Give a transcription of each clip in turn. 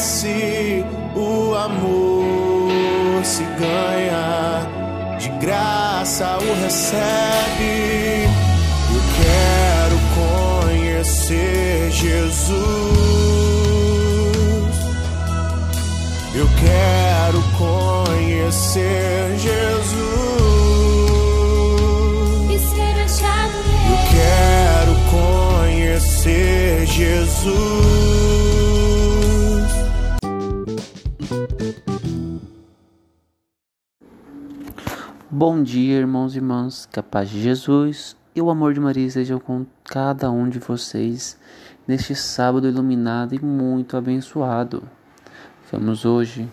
Merece. O amor se ganha, de graça o recebe. Eu quero conhecer Jesus. Eu quero conhecer Jesus. e ser achado Eu quero conhecer Jesus. Bom dia, irmãos e irmãs, que a paz de Jesus e o amor de Maria estejam com cada um de vocês neste sábado iluminado e muito abençoado. Vamos hoje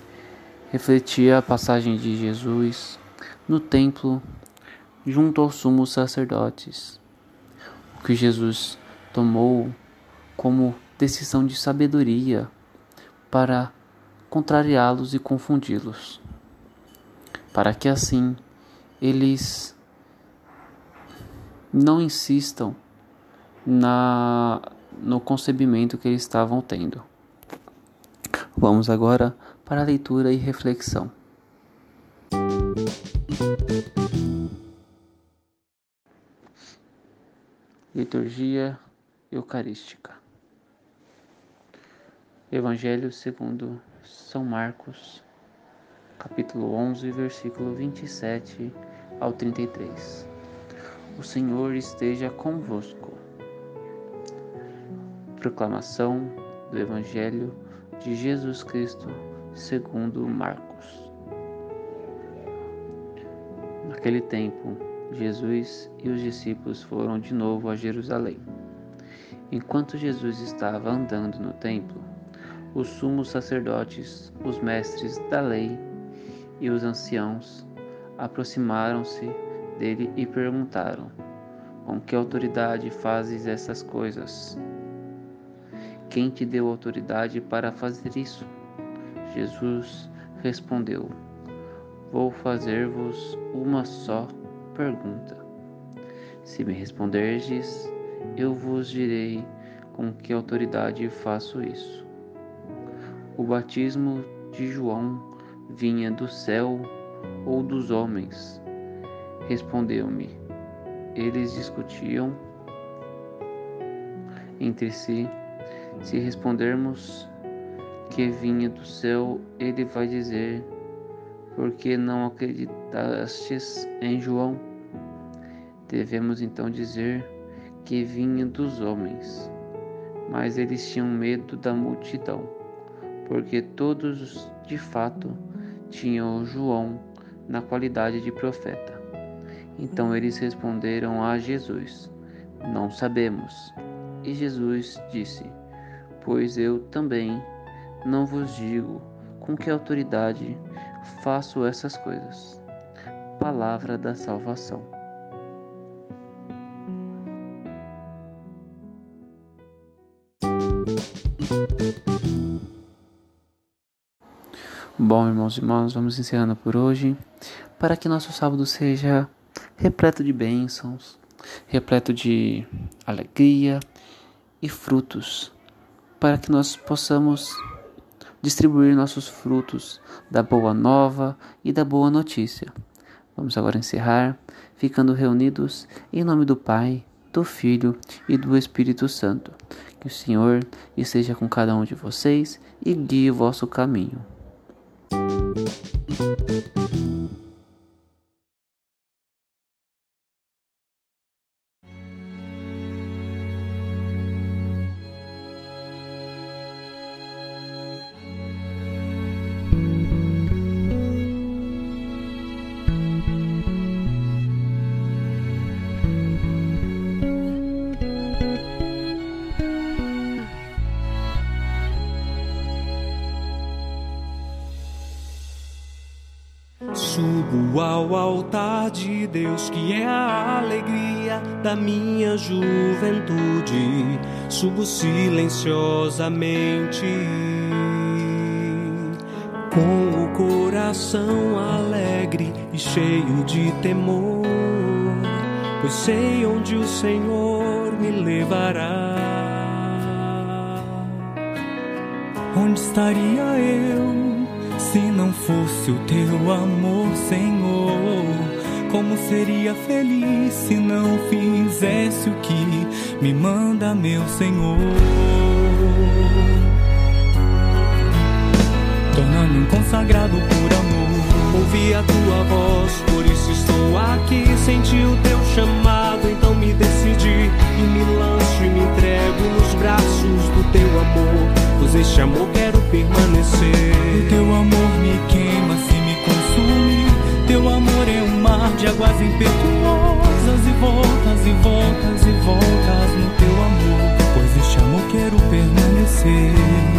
refletir a passagem de Jesus no templo junto aos sumos sacerdotes. O que Jesus tomou como decisão de sabedoria para contrariá-los e confundi-los para que assim eles não insistam na no concebimento que eles estavam tendo. Vamos agora para a leitura e reflexão. Liturgia Eucarística. Evangelho segundo São Marcos, capítulo 11, versículo 27 ao 33. O Senhor esteja convosco. Proclamação do Evangelho de Jesus Cristo segundo Marcos. Naquele tempo, Jesus e os discípulos foram de novo a Jerusalém. Enquanto Jesus estava andando no templo, os sumos sacerdotes, os mestres da lei e os anciãos aproximaram-se dele e perguntaram: Com que autoridade fazes essas coisas? Quem te deu autoridade para fazer isso? Jesus respondeu: Vou fazer-vos uma só pergunta. Se me responderdes, eu vos direi com que autoridade faço isso. O batismo de João vinha do céu ou dos homens? Respondeu-me. Eles discutiam entre si. Se respondermos que vinha do céu, ele vai dizer: Por que não acreditastes em João? Devemos então dizer que vinha dos homens. Mas eles tinham medo da multidão, porque todos de fato tinham João na qualidade de profeta. Então eles responderam a Jesus: Não sabemos. E Jesus disse: Pois eu também não vos digo com que autoridade faço essas coisas. Palavra da salvação. Bom, irmãos e irmãs, vamos encerrando por hoje, para que nosso sábado seja repleto de bênçãos, repleto de alegria e frutos, para que nós possamos distribuir nossos frutos da boa nova e da boa notícia. Vamos agora encerrar, ficando reunidos em nome do Pai, do Filho e do Espírito Santo. Que o Senhor esteja com cada um de vocês e guie o vosso caminho. Thank you. Subo ao altar de Deus, que é a alegria da minha juventude. Subo silenciosamente, com o coração alegre e cheio de temor, pois sei onde o Senhor me levará. Onde estaria eu? Se não fosse o teu amor, Senhor, como seria feliz se não fizesse o que me manda, meu Senhor? Tornando um consagrado por amor. Ouvi a tua voz, por isso estou aqui. Senti o teu chamado, então me decidi e me lanço e me entrego nos braços do teu amor. Pois este amor quero permanecer. O teu amor me queima, se me consome. Teu amor é um mar de águas impetuosas e voltas e voltas e voltas no teu amor. Pois este amor quero permanecer.